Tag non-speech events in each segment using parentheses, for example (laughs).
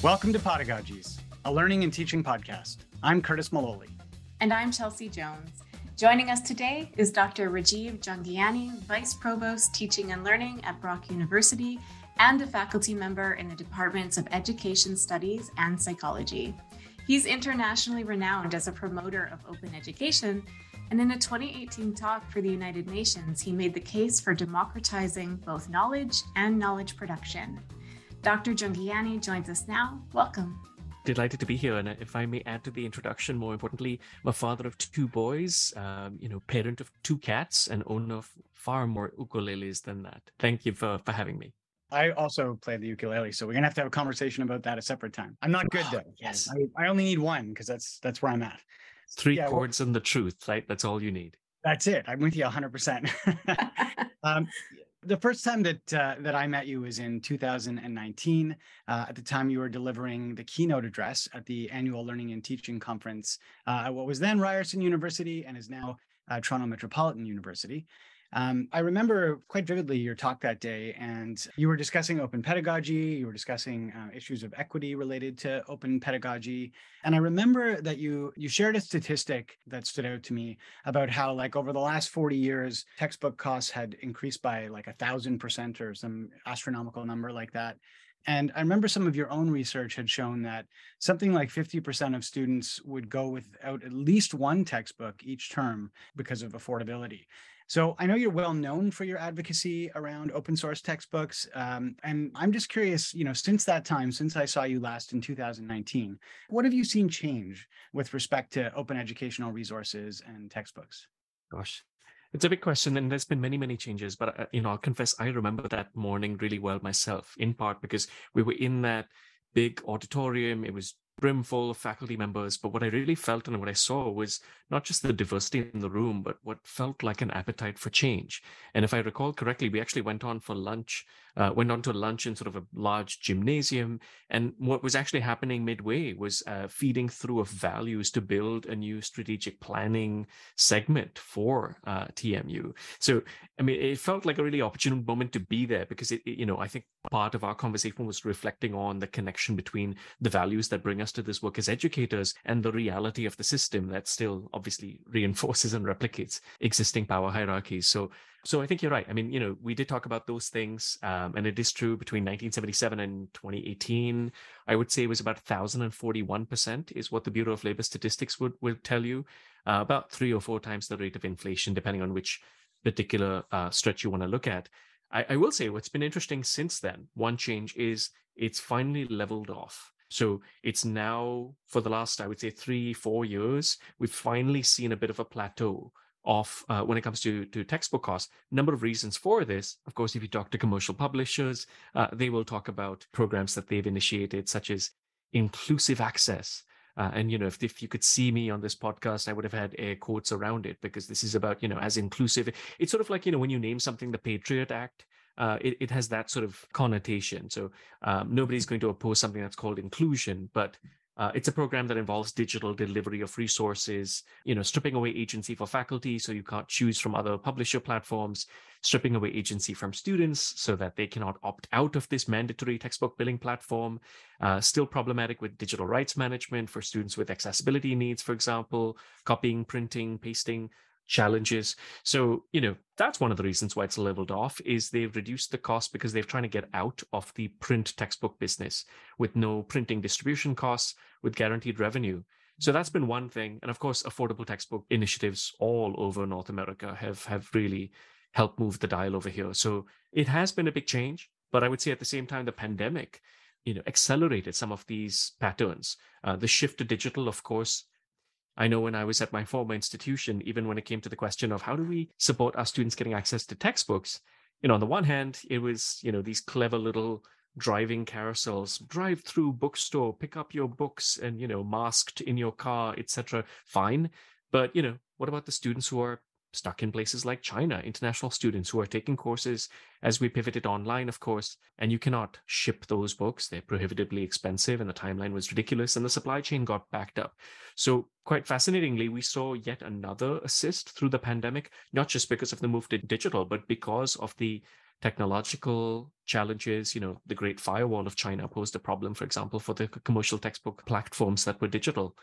Welcome to Podagogies, a learning and teaching podcast. I'm Curtis Maloley. And I'm Chelsea Jones. Joining us today is Dr. Rajiv Jhangiani, Vice Provost Teaching and Learning at Brock University and a faculty member in the Departments of Education Studies and Psychology. He's internationally renowned as a promoter of open education, and in a 2018 talk for the United Nations, he made the case for democratizing both knowledge and knowledge production. Dr. Jhangiani joins us now. Welcome. Delighted to be here. And if I may add to the introduction, more importantly, I'm a father of two boys, um, you know, parent of two cats, and owner of far more ukuleles than that. Thank you for, for having me. I also play the ukulele, so we're gonna have to have a conversation about that a separate time. I'm not good though. (sighs) yes, I, I only need one because that's that's where I'm at. Three yeah, chords well, and the truth, right? That's all you need. That's it. I'm with you 100%. (laughs) um, the first time that uh, that I met you was in 2019. Uh, at the time, you were delivering the keynote address at the annual Learning and Teaching Conference uh, at what was then Ryerson University and is now uh, Toronto Metropolitan University. Um, I remember quite vividly your talk that day, and you were discussing open pedagogy. You were discussing uh, issues of equity related to open pedagogy, and I remember that you you shared a statistic that stood out to me about how, like, over the last forty years, textbook costs had increased by like a thousand percent or some astronomical number like that. And I remember some of your own research had shown that something like 50% of students would go without at least one textbook each term because of affordability. So I know you're well known for your advocacy around open source textbooks. Um, and I'm just curious, you know, since that time, since I saw you last in 2019, what have you seen change with respect to open educational resources and textbooks? Gosh, it's a big question, and there's been many, many changes. But uh, you know, I'll confess, I remember that morning really well myself. In part because we were in that big auditorium. It was brimful of faculty members. But what I really felt and what I saw was not just the diversity in the room, but what felt like an appetite for change. And if I recall correctly, we actually went on for lunch, uh, went on to lunch in sort of a large gymnasium. And what was actually happening midway was uh, feeding through of values to build a new strategic planning segment for uh, TMU. So, I mean, it felt like a really opportune moment to be there because it, it, you know, I think part of our conversation was reflecting on the connection between the values that bring us to this work as educators and the reality of the system that still obviously reinforces and replicates existing power hierarchies. So, so I think you're right. I mean, you know, we did talk about those things, um, and it is true between 1977 and 2018. I would say it was about 1,041% is what the Bureau of Labor Statistics would would tell you, uh, about three or four times the rate of inflation, depending on which particular uh, stretch you want to look at. I, I will say what's been interesting since then. One change is it's finally leveled off. So it's now for the last, I would say, three, four years, we've finally seen a bit of a plateau of uh, when it comes to to textbook costs. Number of reasons for this. Of course, if you talk to commercial publishers, uh, they will talk about programs that they've initiated, such as inclusive access. Uh, and you know, if, if you could see me on this podcast, I would have had air quotes around it because this is about you know as inclusive. It's sort of like you know when you name something the Patriot Act uh, it, it has that sort of connotation. So um, nobody's going to oppose something that's called inclusion, but uh, it's a program that involves digital delivery of resources, you know, stripping away agency for faculty so you can't choose from other publisher platforms, stripping away agency from students so that they cannot opt out of this mandatory textbook billing platform. Uh, still problematic with digital rights management for students with accessibility needs, for example, copying, printing, pasting challenges. So, you know, that's one of the reasons why it's leveled off is they've reduced the cost because they're trying to get out of the print textbook business with no printing distribution costs with guaranteed revenue. So that's been one thing. And of course, affordable textbook initiatives all over North America have have really helped move the dial over here. So it has been a big change, but I would say at the same time the pandemic you know accelerated some of these patterns uh, the shift to digital of course I know when I was at my former institution, even when it came to the question of how do we support our students getting access to textbooks, you know, on the one hand, it was, you know, these clever little driving carousels, drive through bookstore, pick up your books and, you know, masked in your car, etc. Fine. But, you know, what about the students who are stuck in places like China, international students who are taking courses as we pivoted online, of course, and you cannot ship those books. They're prohibitively expensive and the timeline was ridiculous and the supply chain got backed up. So, quite fascinatingly, we saw yet another assist through the pandemic, not just because of the move to digital, but because of the technological challenges. You know, the Great Firewall of China posed a problem, for example, for the commercial textbook platforms that were digital.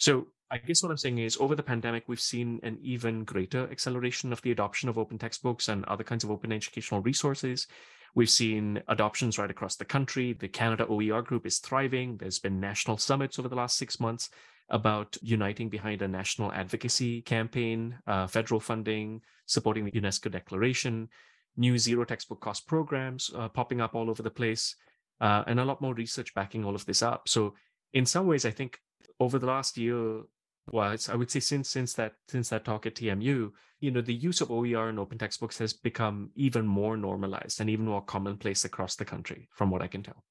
So I guess what I'm saying is over the pandemic, we've seen an even greater acceleration of the adoption of open textbooks and other kinds of open educational resources. We've seen adoptions right across the country. The Canada OER group is thriving. There's been national summits over the last six months about uniting behind a national advocacy campaign, uh, federal funding, supporting the UNESCO declaration, new zero textbook cost programs uh, popping up all over the place, uh, and a lot more research backing all of this up. So, in some ways, I think over the last year, well, I would say since since that since that talk at TMU, you know, the use of OER in open textbooks has become even more normalized and even more commonplace across the country, from what I can tell.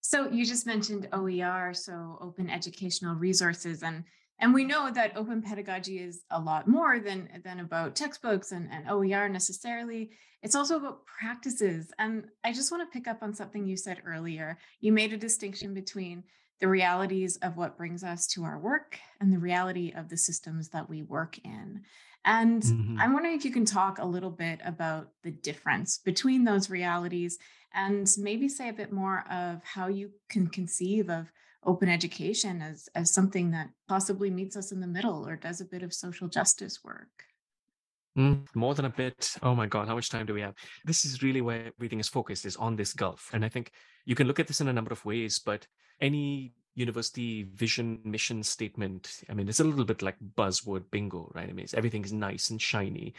So you just mentioned OER, so open educational resources, and and we know that open pedagogy is a lot more than than about textbooks and, and OER necessarily. It's also about practices. And I just want to pick up on something you said earlier. You made a distinction between the realities of what brings us to our work and the reality of the systems that we work in. And mm-hmm. I'm wondering if you can talk a little bit about the difference between those realities and maybe say a bit more of how you can conceive of open education as, as something that possibly meets us in the middle or does a bit of social justice work. Mm, more than a bit. Oh my God, how much time do we have? This is really where everything is focused, is on this gulf. And I think you can look at this in a number of ways, but any university vision mission statement i mean it's a little bit like buzzword bingo right? I mean everything is nice and shiny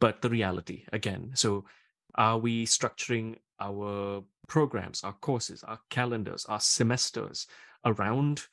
but the reality again. So are we structuring our programs our courses our calendars our semesters around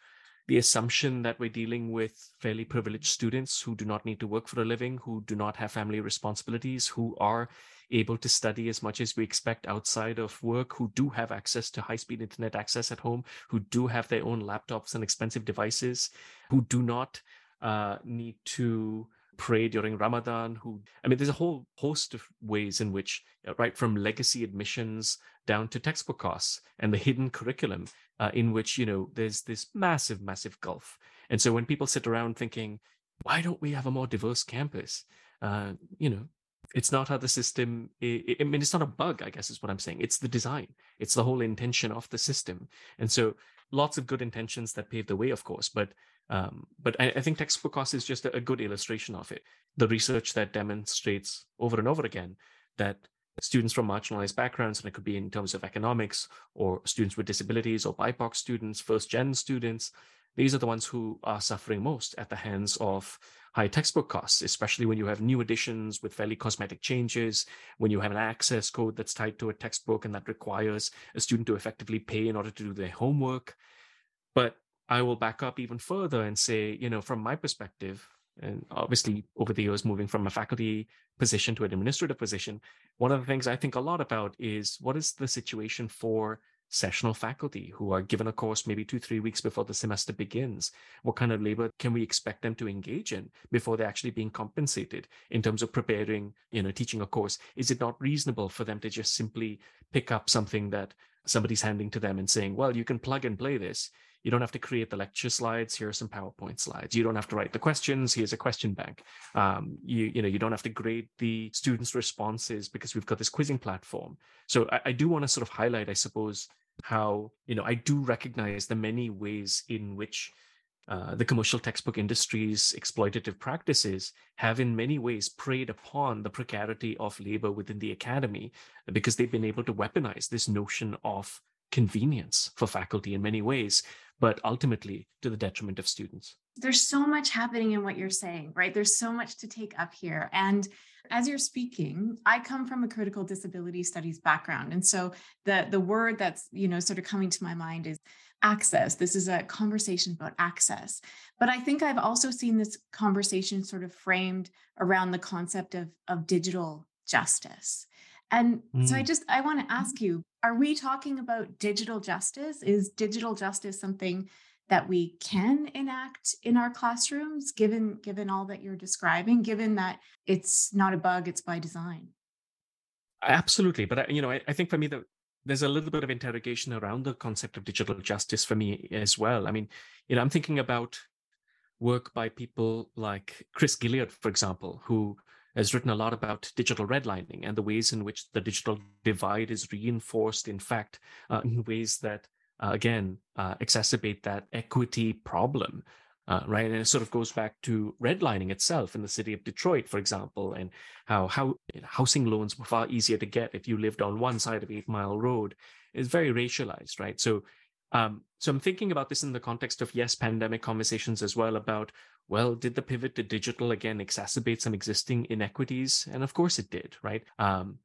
the assumption that we're dealing with fairly privileged students who do not need to work for a living, who do not have family responsibilities, who are able to study as much as we expect outside of work, who do have access to high speed internet access at home, who do have their own laptops and expensive devices, who do not uh, need to pray during Ramadan, who, I mean, there's a whole host of ways in which, uh, right from legacy admissions down to textbook costs and the hidden curriculum uh, in which you know there's this massive massive gulf. And so when people sit around thinking why don't we have a more diverse campus? Uh, you know it's not how the system i mean it's not a bug i guess is what i'm saying. It's the design. It's the whole intention of the system. And so lots of good intentions that pave the way of course but um, but I, I, think textbook cost is just a, a good illustration of it. The research that demonstrates over and over again that students from marginalized backgrounds, and it could be in terms of economics or students with disabilities or BIPOC students, first gen students. These are the ones who are suffering most at the hands of high textbook costs, especially when you have new editions with fairly cosmetic changes, when you have an access code that's tied to a textbook and that requires a student to effectively pay in order to do their homework. But I will back up even further and say, you know, from my perspective, and obviously over the years moving from a faculty position to an administrative position one of the things i think a lot about is what is the situation for sessional faculty who are given a course maybe two three weeks before the semester begins what kind of labor can we expect them to engage in before they're actually being compensated in terms of preparing you know teaching a course is it not reasonable for them to just simply pick up something that somebody's handing to them and saying well you can plug and play this you don't have to create the lecture slides. Here are some PowerPoint slides. You don't have to write the questions. Here's a question bank. Um, you, you know, you don't have to grade the students' responses because we've got this quizzing platform. So I, I do want to sort of highlight, I suppose, how, you know, I do recognize the many ways in which uh, the commercial textbook industry's exploitative practices have in many ways preyed upon the precarity of labor within the academy because they've been able to weaponize this notion of convenience for faculty in many ways but ultimately to the detriment of students. There's so much happening in what you're saying, right? There's so much to take up here. And as you're speaking, I come from a critical disability studies background. And so the, the word that's, you know, sort of coming to my mind is access. This is a conversation about access. But I think I've also seen this conversation sort of framed around the concept of, of digital justice. And mm. so I mm. just I want to ask you, are we talking about digital justice? Is digital justice something that we can enact in our classrooms given given all that you're describing given that it's not a bug it's by design? Absolutely but I, you know i, I think for me the there's a little bit of interrogation around the concept of digital justice for me as well. I mean you know i'm thinking about work by people like chris gilliard for example who has written a lot about digital redlining and the ways in which the digital divide is reinforced in fact uh, in ways that uh, again uh, exacerbate that equity problem uh, right? And it sort of goes back to redlining itself in the city of detroit for example and how how housing loans were far easier to get if you lived on one side of eight mile road. Is very racialized right? So um, so i'm thinking about this in the context of yes pandemic conversations as well about well did the pivot to digital again exacerbate some existing inequities? And of course it did right? Um,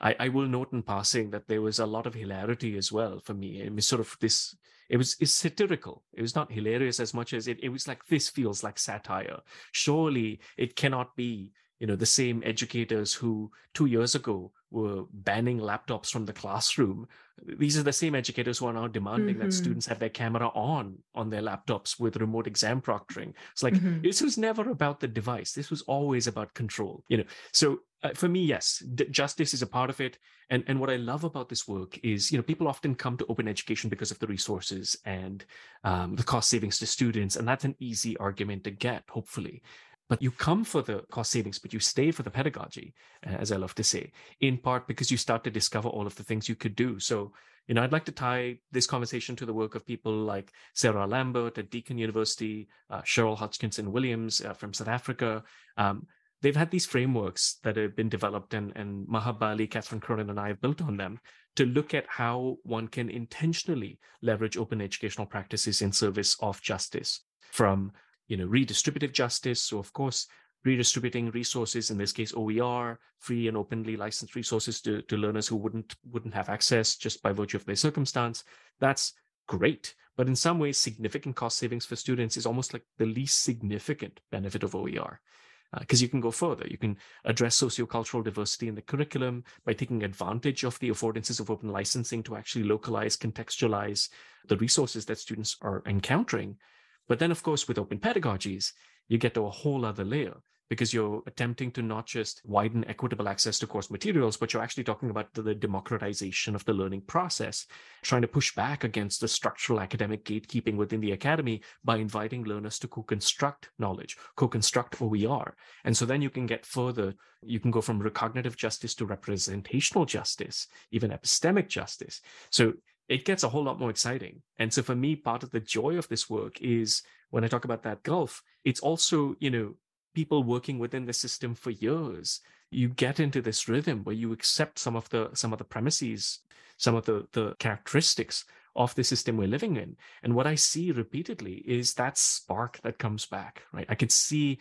I, I will note in passing that there was a lot of hilarity as well for me. It was sort of this, it was it's satirical. It was not hilarious as much as it, it was like, this feels like satire. Surely it cannot be, you know, the same educators who two years ago were banning laptops from the classroom. These are the same educators who are now demanding mm-hmm. that students have their camera on on their laptops with remote exam proctoring. It's like mm-hmm. this was never about the device. This was always about control. You know, so uh, for me, yes, d- justice is a part of it. And and what I love about this work is, you know, people often come to open education because of the resources and um, the cost savings to students, and that's an easy argument to get, hopefully but you come for the cost savings, but you stay for the pedagogy, uh, as I love to say, in part because you start to discover all of the things you could do. So, you know, I'd like to tie this conversation to the work of people like Sarah Lambert at Deakin University, uh, Cheryl Hodgkinson Williams uh, from South Africa. Um, they've had these frameworks that have been developed, and, and Maha Bali, Catherine Cronin, and I have built on them to look at how one can intentionally leverage open educational practices in service of justice from you know, redistributive justice. So of course, redistributing resources, in this case, OER, free and openly licensed resources to, to learners who wouldn't wouldn't have access just by virtue of their circumstance. That's great. But in some ways, significant cost savings for students is almost like the least significant benefit of OER. Because uh, you can go further. You can address sociocultural diversity in the curriculum by taking advantage of the affordances of open licensing to actually localize, contextualize the resources that students are encountering but then, of course, with open pedagogies, you get to a whole other layer because you're attempting to not just widen equitable access to course materials, but you're actually talking about the, democratization of the learning process, trying to push back against the structural academic gatekeeping within the academy by inviting learners to co-construct knowledge, co-construct OER. And so then you can get further, you can go from recognitive justice to representational justice, even epistemic justice. So it gets a whole lot more exciting. And so for me, part of the joy of this work is when I talk about that gulf, it's also, you know, people working within the system for years. You get into this rhythm where you accept some of the some of the premises, some of the the characteristics of the system we're living in. And what I see repeatedly is that spark that comes back, right? I could see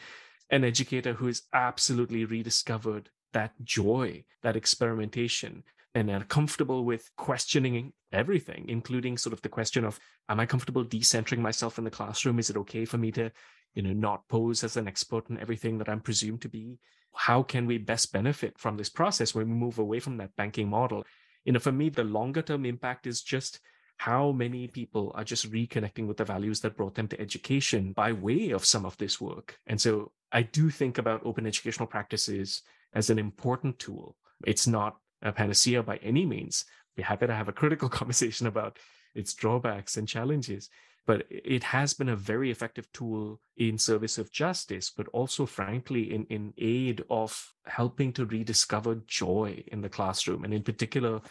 an educator who has absolutely rediscovered that joy, that experimentation, and are comfortable with questioning everything, including sort of the question of, am I comfortable decentering myself in the classroom? Is it okay for me to, you know, not pose as an expert in everything that I'm presumed to be? How can we best benefit from this process when we move away from that banking model? You know, for me, the longer term impact is just how many people are just reconnecting with the values that brought them to education by way of some of this work. And so I do think about open educational practices as an important tool. It's not a panacea by any means. Be happy to have a critical (laughs) conversation about its drawbacks and challenges. But it has been a very effective tool in service of justice, but also, frankly, in, in aid of helping to rediscover joy in the classroom, and in particular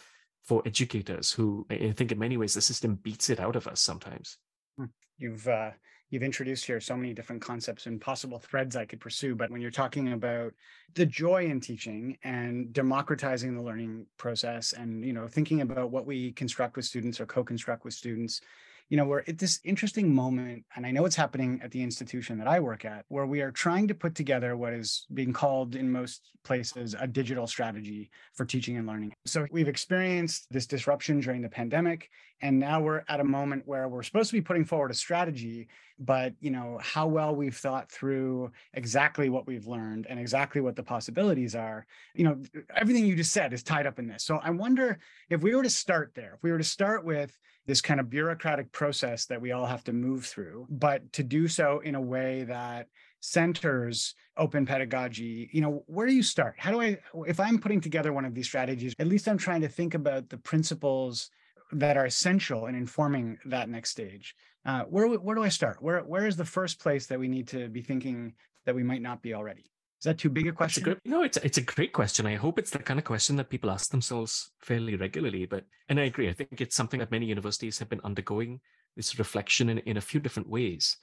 for educators who I think in many ways the system beats it out of us sometimes. Hmm. You've uh, you've introduced here so many different concepts and possible threads I could pursue. But when you're talking about the joy in teaching and democratizing the learning process and, you know, thinking about what we construct with students or co-construct with students, you know, we're at this interesting moment, and I know it's happening at the institution that I work at, where we are trying to put together what is being called in most places a digital strategy for teaching and learning. So we've experienced this disruption during the pandemic, and now we're at a moment where we're supposed to be putting forward a strategy but you know how well we've thought through exactly what we've learned and exactly what the possibilities are you know everything you just said is tied up in this. So i wonder if we were to start there if we were to start with this kind of bureaucratic process that we all have to move through but to do so in a way that centers open pedagogy you know where do you start? How do i if i'm putting together one of these strategies at least i'm trying to think about the principles that are essential in informing that next stage. Uh, where where do I start? Where where is the first place that we need to be thinking that we might not be already? Is that too big a question? It's a no, it's it's a great question. I hope it's the kind of question that people ask themselves fairly regularly. But and I agree. I think it's something that many universities have been undergoing this reflection in, in a few different ways.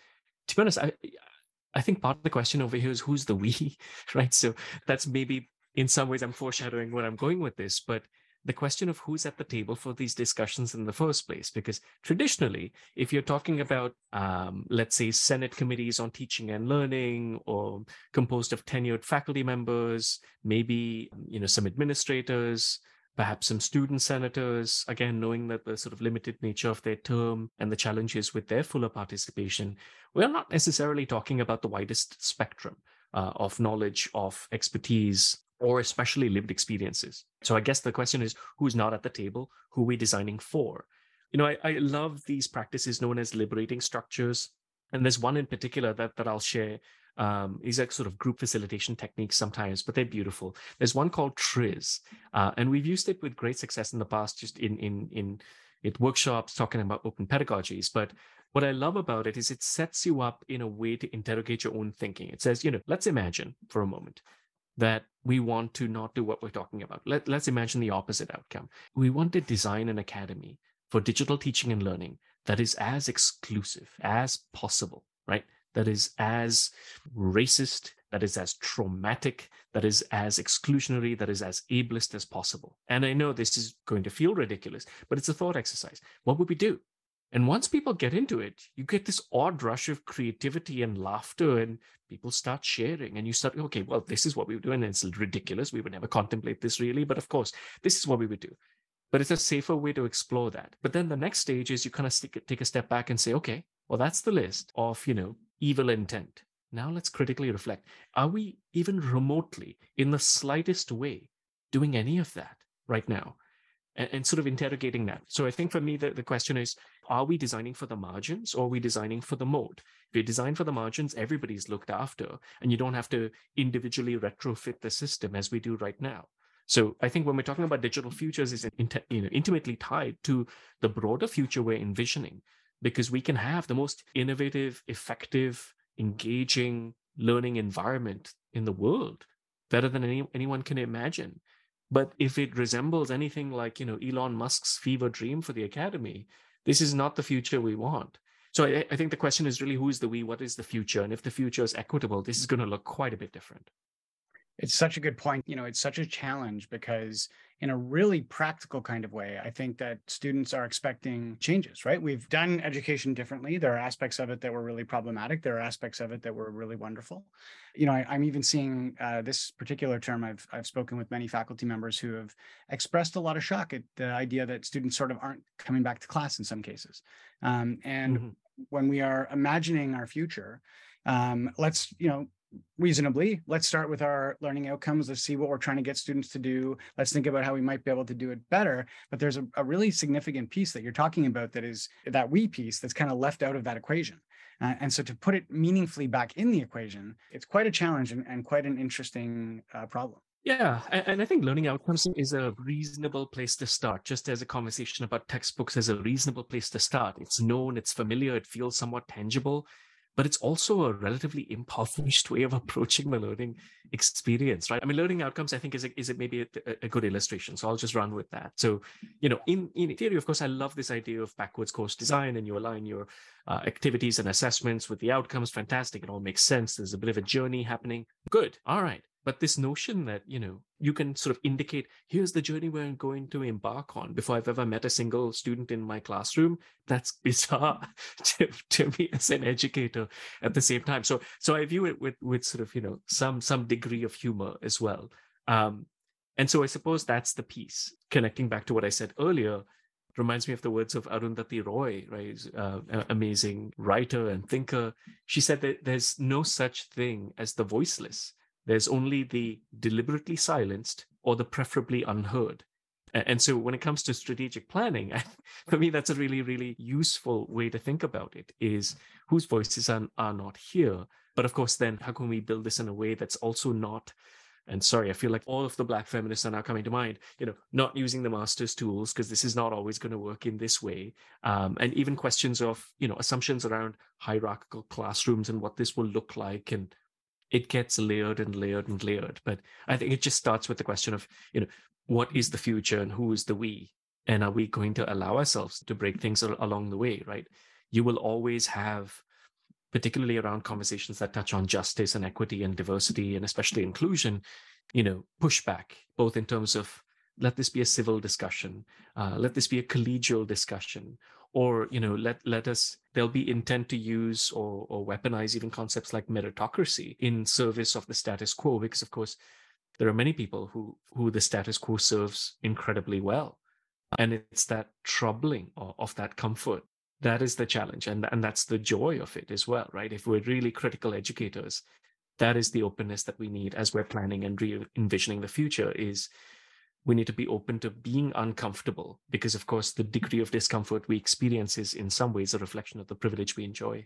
To be honest, I I think part of the question over here is who's the we, (laughs) right? So that's maybe in some ways I'm foreshadowing where I'm going with this, but the question of who's at the table for these discussions in the first place. Because traditionally, if you're talking about, um, let's say, Senate committees on teaching and learning, or composed of tenured faculty members, maybe you know some administrators, perhaps some student senators, again, knowing that the sort of limited nature of their term and the challenges with their fuller participation, we're not necessarily talking about the widest spectrum uh, of knowledge, of expertise, or especially lived experiences. So I guess the question is who's not at the table? Who are we designing for? You know, I, I love these practices known as liberating structures. And there's one in particular that, that I'll share. Um, these are sort of group facilitation techniques sometimes, but they're beautiful. There's one called TRIZ, uh, and we've used it with great success in the past, just in in in it workshops talking about open pedagogies. But what I love about it is it sets you up in a way to interrogate your own thinking. It says, you know, let's imagine for a moment that we want to not do what we're talking about. Let, let's imagine the opposite outcome. We want to design an academy for digital teaching and learning that is as exclusive as possible, right? That is as racist, that is as traumatic, that is as exclusionary, that is as ableist as possible. And I know this is going to feel ridiculous, but it's a thought exercise. What would we do? And once people get into it, you get this odd rush of creativity and laughter, and people start sharing. And you start, okay, well, this is what we would do. And it's ridiculous. We would never contemplate this really. But of course, this is what we would do. But it's a safer way to explore that. But then the next stage is you kind of take a step back and say, okay, well, that's the list of, you know, evil intent. Now let's critically reflect. Are we even remotely, in the slightest way, doing any of that right now? And, and sort of interrogating that. So I think for me, the, the question is, are we designing for the margins or are we designing for the mode? If you design for the margins, everybody's looked after and you don't have to individually retrofit the system as we do right now. So I think when we're talking about digital futures, is you know, intimately tied to the broader future we're envisioning, because we can have the most innovative, effective, engaging learning environment in the world, better than any, anyone can imagine. But if it resembles anything like, you know, Elon Musk's fever dream for the academy, this is not the future we want. So I, I think the question is really who is the we, what is the future? And if the future is equitable, this is going to look quite a bit different. It's such a good point. You know, it's such a challenge because in a really practical kind of way, I think that students are expecting changes, right? We've done education differently. There are aspects of it that were really problematic. There are aspects of it that were really wonderful. You know, I, am even seeing uh, this particular term. I've I've spoken with many faculty members who have expressed a lot of shock at the idea that students sort of aren't coming back to class in some cases. Um, and mm-hmm. when we are imagining our future, um, let's you know reasonably. Let's start with our learning outcomes. Let's see what we're trying to get students to do. Let's think about how we might be able to do it better. But there's a, a really significant piece that you're talking about that is that we piece that's kind of left out of that equation. Uh, and so to put it meaningfully back in the equation it's quite a challenge and, and quite an interesting uh, problem. Yeah, and I think learning outcomes is a reasonable place to start, just as a conversation about textbooks is a reasonable place to start. It's known, it's familiar, it feels somewhat tangible but it's also a relatively impoverished (laughs) way of approaching the learning experience right? I mean learning outcomes i think is a, is it maybe a, a, good illustration. So i'll just run with that. So you know in in theory of course i love this idea of backwards course design and you align your uh, activities and assessments with the outcomes fantastic it all makes sense there's a bit of a journey happening. Good all right. But this notion that you know you can sort of indicate here's the journey we're going to embark on before i've ever met a single student in my classroom that's (laughs) bizarre to, to me as an educator at the same time. So so i view it with with sort of you know some some degree of humor as well. Um and so i suppose that's the piece. Connecting back to what i said earlier reminds me of the words of Arundhati Roy, right? Uh, amazing writer and thinker. She said that there's no such thing as the voiceless. There's only the deliberately silenced or the preferably unheard. And so when it comes to strategic planning, (laughs) for me, that's a really, really useful way to think about it is whose voices are, are not here. But of course, then how can we build this in a way that's also not and sorry, I feel like all of the black feminists are now coming to mind, you know, not using the master's tools because this is not always going to work in this way. Um, and even questions of, you know, assumptions around hierarchical classrooms and what this will look like. And it gets layered and layered and layered. But I think it just starts with the question of, you know, what is the future and who is the we? And are we going to allow ourselves to break things along the way, right? You will always have particularly around conversations that touch on justice and equity and diversity and especially inclusion, you know, pushback, both in terms of let this be a civil discussion, uh, let this be a collegial discussion, or you know, let let us there'll be intent to use or or weaponize even concepts like meritocracy in service of the status quo, because of course there are many people who who the status quo serves incredibly well. And it's that troubling of, of that comfort that is the challenge and, and that's the joy of it as well right? If we're really critical educators that is the openness that we need as we're planning and re envisioning the future is we need to be open to being uncomfortable because of course the degree of discomfort we experience is in some ways a reflection of the privilege we enjoy.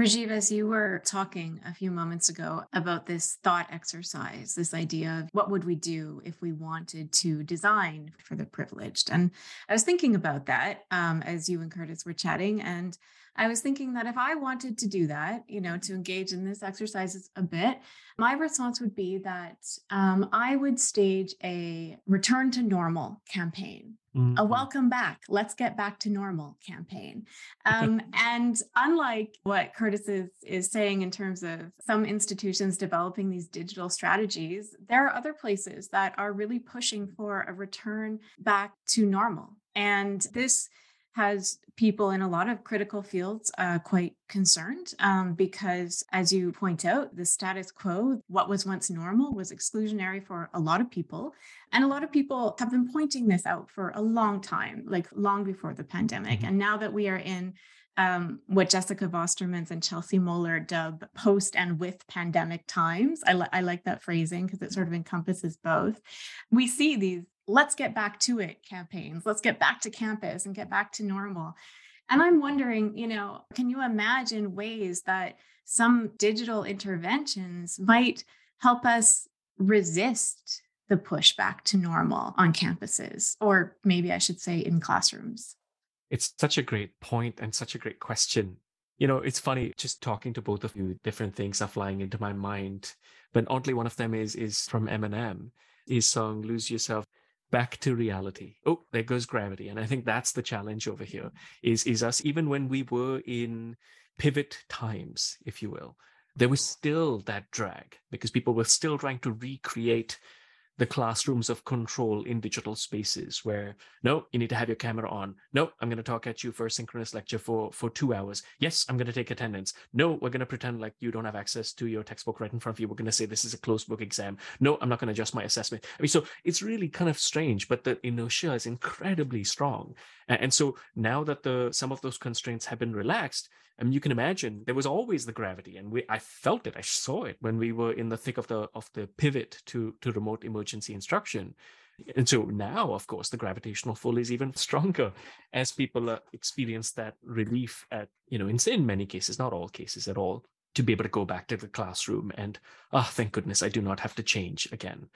Rajiv as you were talking a few moments ago about this thought exercise this idea of what would we do if we wanted to design for the privileged? And i was thinking about that um, as you and curtis were chatting and I was thinking that if I wanted to do that, you know, to engage in this exercise a bit, my response would be that um, I would stage a return to normal campaign. Mm-hmm. A welcome back, let's get back to normal campaign. (laughs) Um, and unlike what Curtis is, is saying in terms of some institutions developing these digital strategies, there are other places that are really pushing for a return back to normal. And this has people in a lot of critical fields uh, quite concerned um, because, as you point out, the status quo, what was once normal, was exclusionary for a lot of people. And a lot of people have been pointing this out for a long time, like long before the pandemic. Mm-hmm. And now that we are in um, what Jessica Vorstermans and Chelsea Moeller dub post and with pandemic times. I, li- I like that phrasing because it sort of encompasses both. We see these let's get back to it campaigns. Let's get back to campus and get back to normal. And I'm wondering, you know, can you imagine ways that some digital interventions might help us resist the push back to normal on campuses, or maybe I should say in classrooms? It's such a great point and such a great question. You know, it's funny just talking to both of you, different things are flying into my mind. But oddly, one of them is is from Eminem, his song Lose Yourself back to reality. Oh, there goes gravity. And I think that's the challenge over here is, is us, even when we were in pivot times, if you will, there was still that drag because people were still trying to recreate the classrooms of control in digital spaces where no you need to have your camera on. No i'm going to talk at you for a synchronous lecture for for two hours. Yes i'm going to take attendance. No we're going to pretend like you don't have access to your textbook right in front of you. We're going to say this is a closed book exam. No i'm not going to adjust my assessment. I mean so it's really kind of strange but the inertia is incredibly strong and so now that the some of those constraints have been relaxed I mean, you can imagine there was always the gravity, and we I felt it, I saw it when we were in the thick of the of the pivot to to remote emergency instruction. And so now, of course, the gravitational pull is even (laughs) stronger as people uh, experience that relief at, you know, in, in many cases, not all cases at all, to be able to go back to the classroom and, ah, oh, thank goodness I do not have to change again.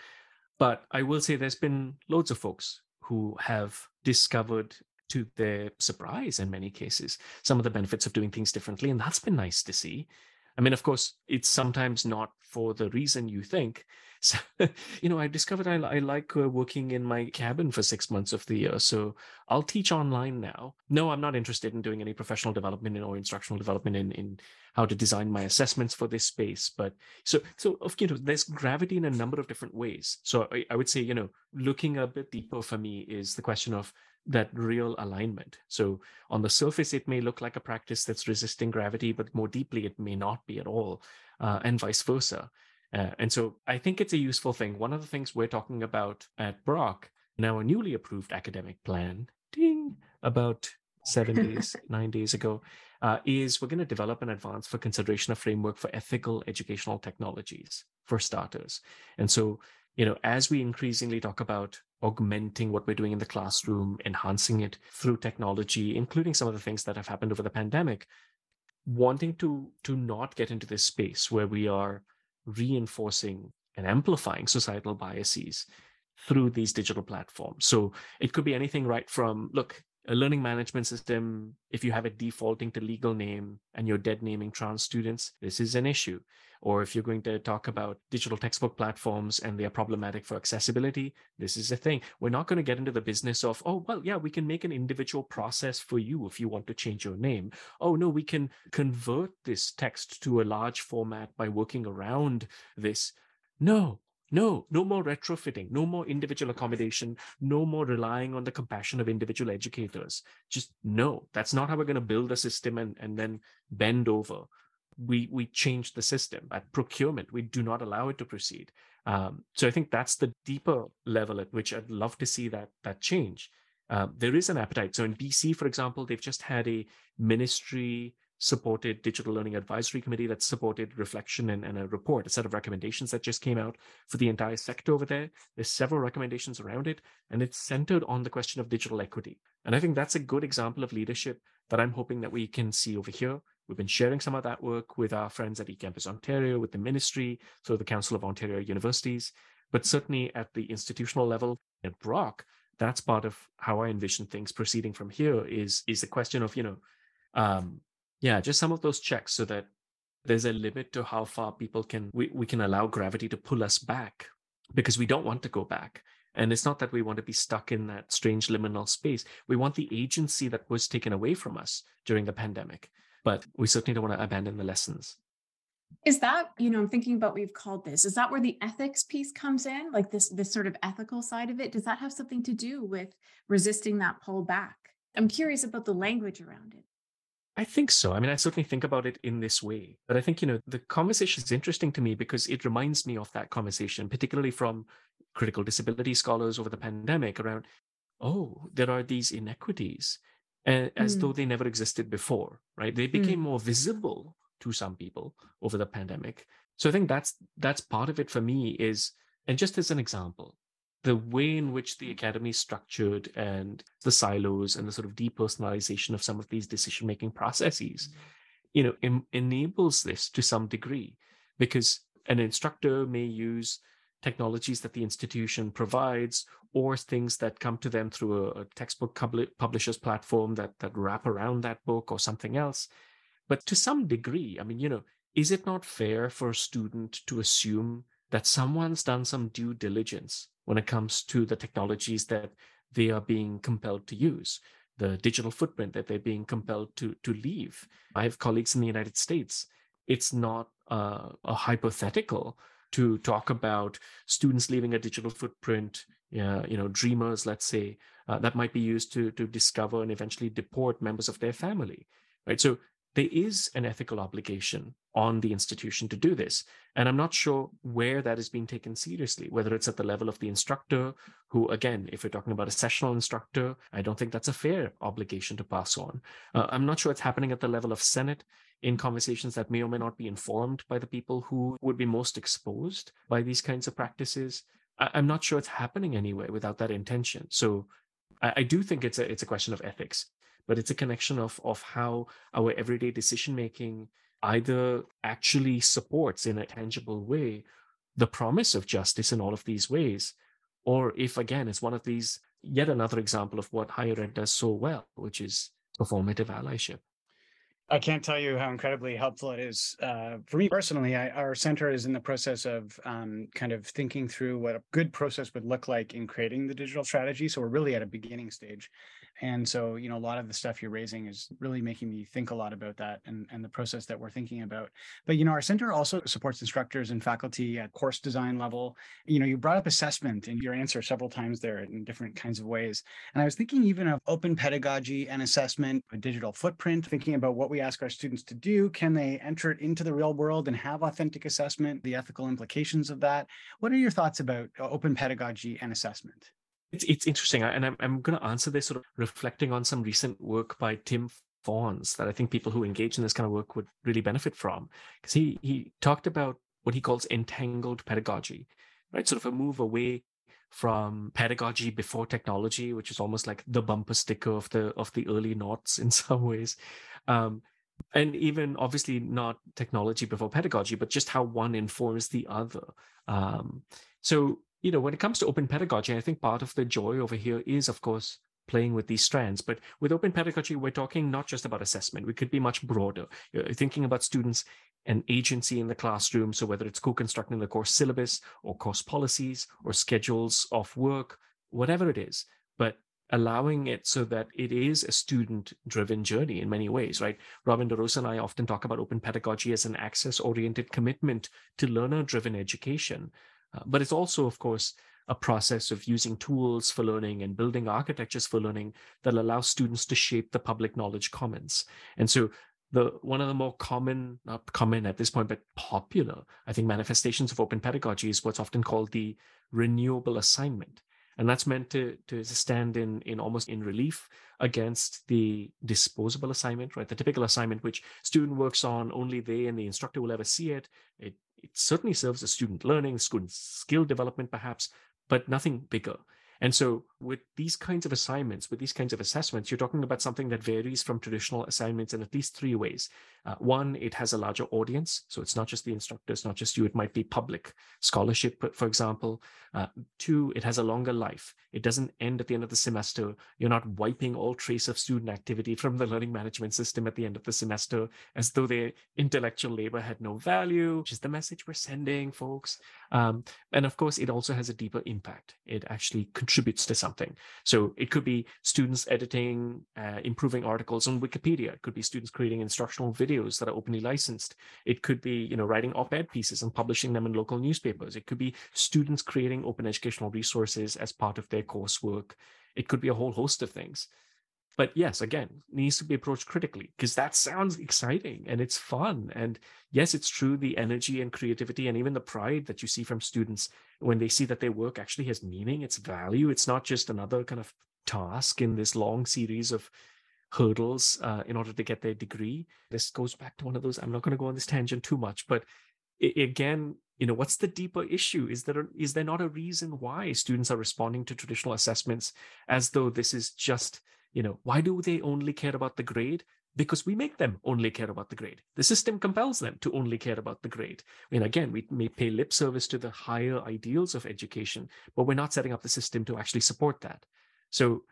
But I will say there's been loads of folks who have discovered to their surprise in many cases some of the benefits of doing things differently and that's been nice to see. I mean of course it's sometimes not for the reason you think. (laughs) So, you know i discovered i, I like uh, working in my cabin for six months of the year so i'll teach online now. No i'm not interested in doing any professional development or instructional development in, in how to design my assessments for this space but so so of you know there's gravity in a number of different ways. So I, I would say you know looking a bit deeper for me is the question of that real alignment. So on the surface, it may look like a practice that's resisting gravity, but more deeply, it may not be at all, uh, and vice versa. Uh, and so I think it's a useful thing. One of the things we're talking about at Brock, now a newly approved academic plan, ding, about seven days, (laughs) nine days ago, uh, is we're going to develop an advance for consideration of framework for ethical educational technologies for starters. And so, you know, as we increasingly talk about augmenting what we're doing in the classroom, enhancing it through technology, including some of the things that have happened over the pandemic, wanting to to not get into this space where we are reinforcing and amplifying societal biases through these digital platforms. So it could be anything right from look, a learning management system, if you have it defaulting to legal name and you're dead naming trans students, this is an issue. Or if you're going to talk about digital textbook platforms and they are problematic for accessibility, this is a thing. We're not going to get into the business of, oh, well, yeah, we can make an individual process for you if you want to change your name. Oh, no, we can convert this text to a large format by working around this. No, no, no more retrofitting, no more individual accommodation, no more relying on the compassion of individual educators. Just no, that's not how we're going to build a system and, and then bend over. We we change the system at procurement. We do not allow it to proceed. Um, so I think that's the deeper level at which I'd love to see that that change. Um, there is an appetite. So in BC, for example, they've just had a ministry supported digital learning advisory committee that supported reflection and, and, a report, a set of recommendations that just came out for the entire sector over there. There's several recommendations around it, and it's centered on the question of digital equity. And I think that's a good example of leadership that I'm hoping that we can see over here. We've been sharing some of that work with our friends at eCampus Ontario, with the ministry, so the Council of Ontario Universities, but certainly at the institutional level at Brock, that's part of how I envision things proceeding from here is, is the question of, you know, um, yeah, just some of those checks so that there's a limit to how far people can we, we can allow gravity to pull us back because we don't want to go back. And it's not that we want to be stuck in that strange liminal space. We want the agency that was taken away from us during the pandemic, but we certainly don't want to abandon the lessons. Is that, you know, I'm thinking about what you've called this. Is that where the ethics piece comes in? Like this this sort of ethical side of it? Does that have something to do with resisting that pull back? I'm curious about the language around it. I think so. I mean, I certainly think about it in this way. But I think, you know, the conversation is interesting to me because it reminds me of that conversation, particularly from critical disability scholars over the pandemic around, oh, there are these inequities uh, as mm. though they never existed before, right? They became mm. more visible to some people over the pandemic. So I think that's that's part of it for me is, and just as an example, the way in which the academy is structured and the silos and the sort of depersonalization of some of these decision making processes you know em- enables this to some degree because an instructor may use technologies that the institution provides or things that come to them through a, a textbook publishers platform that that wrap around that book or something else but to some degree i mean you know is it not fair for a student to assume that someone's done some due diligence when it comes to the technologies that they are being compelled to use, the digital footprint that they're being compelled to, to leave. I have colleagues in the United States. It's not uh, a hypothetical to talk about students leaving a digital footprint, uh, you know, dreamers, let's say, uh, that might be used to, to discover and eventually deport members of their family, right? So there is an ethical obligation on the institution to do this. And I'm not sure where that is being taken seriously, whether it's at the level of the instructor, who, again, if we're talking about a sessional instructor, I don't think that's a fair obligation to pass on. Uh, I'm not sure it's happening at the level of Senate in conversations that may or may not be informed by the people who would be most exposed by these kinds of practices. I- am not sure it's happening anyway without that intention. So I, I do think it's a it's a question of ethics but it's a connection of of how our everyday decision making either actually supports in a tangible way the promise of justice in all of these ways or if again it's one of these yet another example of what higher ed does so well which is performative allyship I can't tell you how incredibly helpful it is uh, for me personally. I, our center is in the process of um, kind of thinking through what a good process would look like in creating the digital strategy. So we're really at a beginning stage, and so, you know, a lot of the stuff you're raising is really making me think a lot about that and, and the process that we're thinking about. But, you know, our center also supports instructors and faculty at course design level. You know, you brought up assessment in your answer several times there in different kinds of ways. And I was thinking even of open pedagogy and assessment, a digital footprint, thinking about what we ask our students to do. Can they enter it into the real world and have authentic assessment, the ethical implications of that? What are your thoughts about uh, open pedagogy and assessment? It's, it's interesting. And I'm, I'm going to answer this sort of reflecting on some recent work by Tim Fawns that I think people who engage in this kind of work would really benefit from. Because he, he talked about what he calls entangled pedagogy, right? Sort of a move away from pedagogy before technology, which is almost like the bumper sticker of the of the early noughts (laughs) in some ways. Um, and even obviously not technology before pedagogy, but just how one informs the other. Um, so, you know, when it comes to open pedagogy, I think part of the joy over here is, of course, playing with these strands. But with open pedagogy, we're talking not just about assessment. We could be much broader. You're thinking about students and agency in the classroom. So whether it's co-constructing the course syllabus or course policies or schedules of work, whatever it is, but allowing it so that it is a student driven journey in many ways, right? Robin DeRosa and I often talk about open pedagogy as an access oriented commitment to learner driven education. Uh, but it's also, of course, a process of using tools for learning and building architectures for learning that allow students to shape the public knowledge commons. And so the one of the more common, not common at this point, but popular, I think, manifestations of open pedagogy is what's often called the renewable assignment. And that's meant to to stand in in almost in relief against the disposable assignment right? The typical assignment which student works on only they and the instructor will ever see it. It, it certainly serves as student learning student skill development perhaps but nothing bigger. And so, with these kinds of assignments, with these kinds of assessments, you're talking about something that varies from traditional assignments in at least three ways. Uh, one, it has a larger audience. So, it's not just the instructors, not just you, it might be public scholarship, for example. Uh, two, it has a longer life. It doesn't end at the end of the semester. You're not wiping all trace of student activity from the learning management system at the end of the semester as though their intellectual labor had no value, which is the message we're sending, folks. Um, and of course, it also has a deeper impact. It actually contributes to something. So it could be students editing, uh, improving articles on Wikipedia. It could be students creating instructional videos that are openly licensed. It could be, you know, writing op-ed pieces and publishing them in local newspapers. It could be students creating open educational resources as part of their coursework. It could be a whole host of things. But yes, again, needs to be approached critically because that sounds exciting and it's fun. And yes, it's true, the energy and creativity and even the pride that you see from students when they see that their work actually has meaning, it's value. It's not just another kind of task in this long series of hurdles uh, in order to get their degree. This goes back to one of those, I'm not going to go on this tangent too much, but again, you know what's the deeper issue is there a, is there not a reason why students are responding to traditional assessments as though this is just you know, why do they only care about the grade? Because we make them only care about the grade. The system compels them to only care about the grade. And again, we may pay lip service to the higher ideals of education, but we're not setting up the system to actually support that. So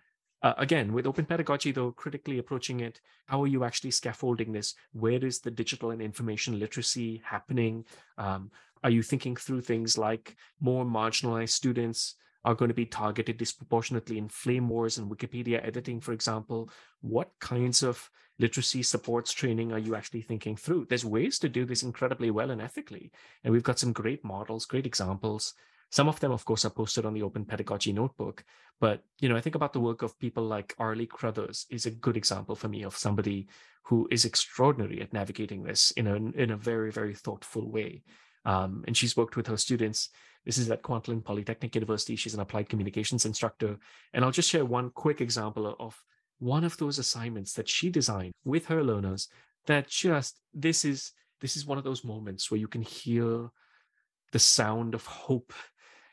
uh, again, with open pedagogy, though, critically approaching it, how are you actually scaffolding this? Where is the digital and information literacy happening? Um, are you thinking through things like more marginalized students are going to be targeted disproportionately in flame wars and Wikipedia editing, for example. What kinds of literacy supports training are you actually thinking through? There's ways to do this incredibly well and ethically. And we've got some great models, great examples. Some of them, of course, are posted on the Open Pedagogy Notebook. But you know, I think about the work of people like Arley Cruthers is a good example for me of somebody who is extraordinary at navigating this in a in a very very thoughtful way. Um, and she's worked with her students this is at Kwantlen Polytechnic University. She's an applied communications instructor. And I'll just share one quick example of one of those assignments that she designed with her learners that just this is this is one of those moments where you can hear the sound of hope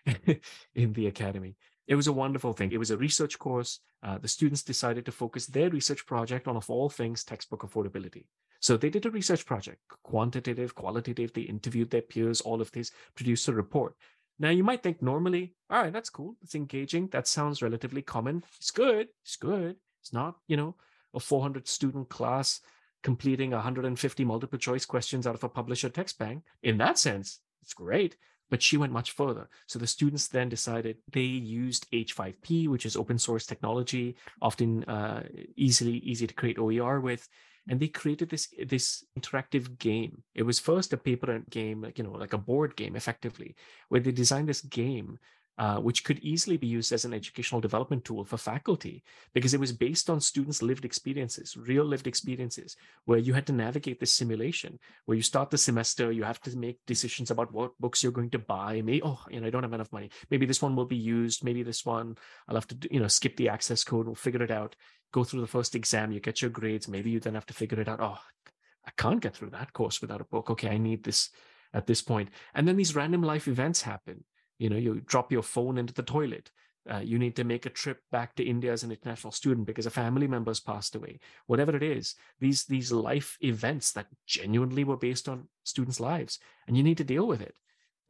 (laughs) in the academy. It was a wonderful thing. It was a research course. Uh, the students decided to focus their research project on, of all things, textbook affordability. So they did a research project, quantitative, qualitative. They interviewed their peers, all of this, produced a report. Now you might think normally, all right, that's cool. It's engaging. That sounds relatively common. It's good. It's good. It's not, you know, a 400 student class completing 150 multiple choice questions out of a publisher text bank. In that sense, it's great. But she went much further. So the students then decided they used H5P, which is open source technology, often uh, easily easy to create OER with, and they created this this interactive game it was first a paper game like you know like a board game effectively where they designed this game uh, which could easily be used as an educational development tool for faculty because it was based on students' lived experiences, real lived experiences, where you had to navigate this simulation, where you start the semester, you have to make decisions about what books you're going to buy. Maybe, oh, you know, I don't have enough money. Maybe this one will be used. Maybe this one, I'll have to, you know, skip the access code. We'll figure it out. Go through the first exam, you get your grades. Maybe you then have to figure it out. Oh, I can't get through that course without a book. Okay, I need this at this point. And then these random life events happen you know you drop your phone into the toilet uh, you need to make a trip back to india as an international student because a family member has passed away whatever it is these these life events that genuinely were based on students lives and you need to deal with it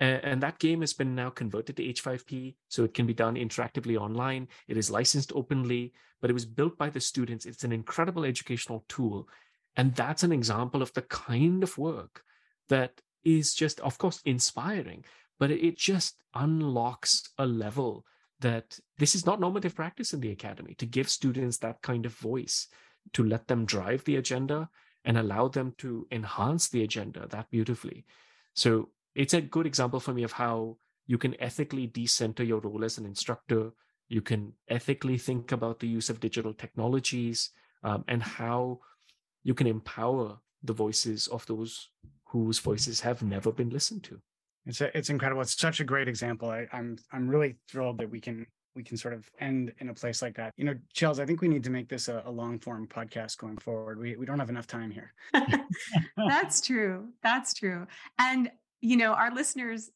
and, that game has been now converted to h5p so it can be done interactively online. It is licensed openly but it was built by the students. It's an incredible educational tool and that's an example of the kind of work that is just of course inspiring but it just unlocks a level that this is not normative practice in the academy to give students that kind of voice to let them drive the agenda and allow them to enhance the agenda that beautifully. So it's a good example for me of how you can ethically decenter your role as an instructor you can ethically think about the use of digital technologies um, and how you can empower the voices of those whose voices have never been listened to it's a, it's incredible. It's such a great example. I, I'm I'm really thrilled that we can we can sort of end in a place like that. You know, Chels, I think we need to make this a, a long form podcast going forward. We we don't have enough time here. (laughs) That's true. That's true. And you know, our listeners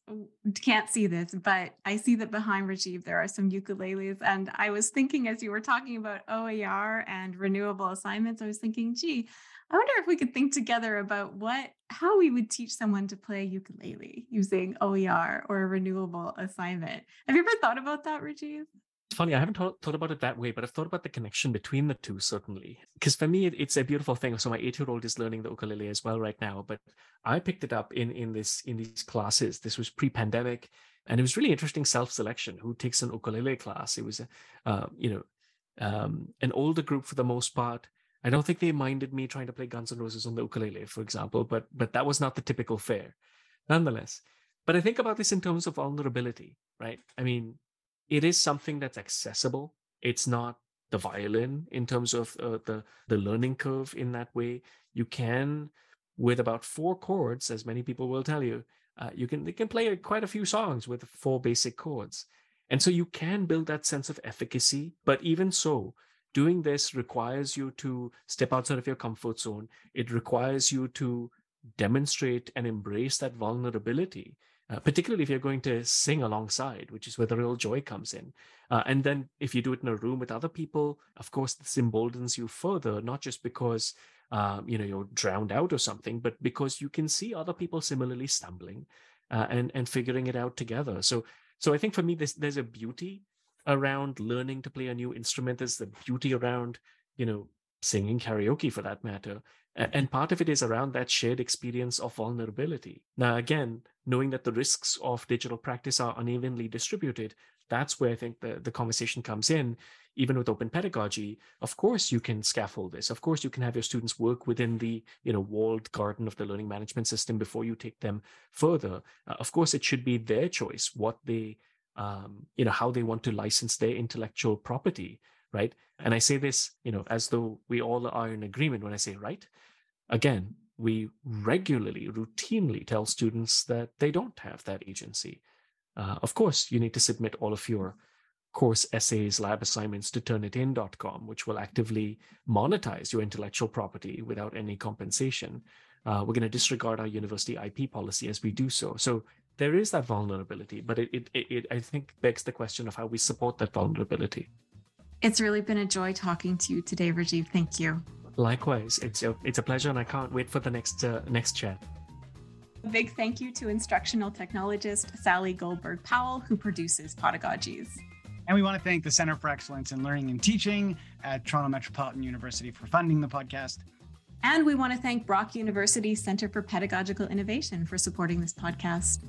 can't see this, but I see that behind Rajiv there are some ukuleles. And I was thinking as you were talking about OER and renewable assignments, I was thinking, gee, I wonder if we could think together about what how we would teach someone to play ukulele using OER or a renewable assignment. Have you ever thought about that, Rajiv? Funny, I haven't thought, thought about it that way, but I've thought about the connection between the two, certainly. Because for me, it, it's a beautiful thing. So my eight-year-old is learning the ukulele as well right now, but I picked it up in in this in these classes. This was pre-pandemic, and it was really interesting self-selection. Who takes an ukulele class? It was, uh, you know, um, an older group for the most part I don't think they minded me trying to play Guns N' Roses on the ukulele, for example, but but that was not the typical fare, nonetheless. But I think about this in terms of vulnerability, right? I mean, it is something that's accessible. It's not the violin in terms of uh, the the learning curve in that way. You can, with about four chords, as many people will tell you, uh, you can they can play quite a few songs with four basic chords, and so you can build that sense of efficacy. But even so, doing this requires you to step outside of your comfort zone. It requires you to demonstrate and embrace that vulnerability, uh, particularly if you're going to sing alongside, which is where the real joy comes in. Uh, and then if you do it in a room with other people, of course, this emboldens you further, not just because um, you know you're drowned out or something, but because you can see other people similarly stumbling uh, and and figuring it out together. So so I think for me, there's there's a beauty around learning to play a new instrument. There's the beauty around, you know, singing karaoke for that matter. And part of it is around that shared experience of vulnerability. Now, again, knowing that the risks of digital practice are unevenly distributed, that's where I think the, the conversation comes in. Even with open pedagogy, of course you can scaffold this. Of course you can have your students work within the you know walled garden of the learning management system before you take them further. Uh, of course, it should be their choice what they um, you know how they want to license their intellectual property right? And i say this you know as though we all are in agreement when i say right? Again we regularly routinely tell students that they don't have that agency. Uh, of course you need to submit all of your course essays lab assignments to turnitin.com which will actively monetize your intellectual property without any compensation. Uh, we're going to disregard our university ip policy as we do so. So there is that vulnerability, but it, it, it, I think begs the question of how we support that vulnerability. It's really been a joy talking to you today, Rajiv. Thank you. Likewise, it's a, it's a pleasure, and I can't wait for the next uh, next chat. A big thank you to instructional technologist Sally Goldberg Powell, who produces Podagogies. And we want to thank the Center for Excellence in Learning and Teaching at Toronto Metropolitan University for funding the podcast. And we want to thank Brock University Center for Pedagogical Innovation for supporting this podcast.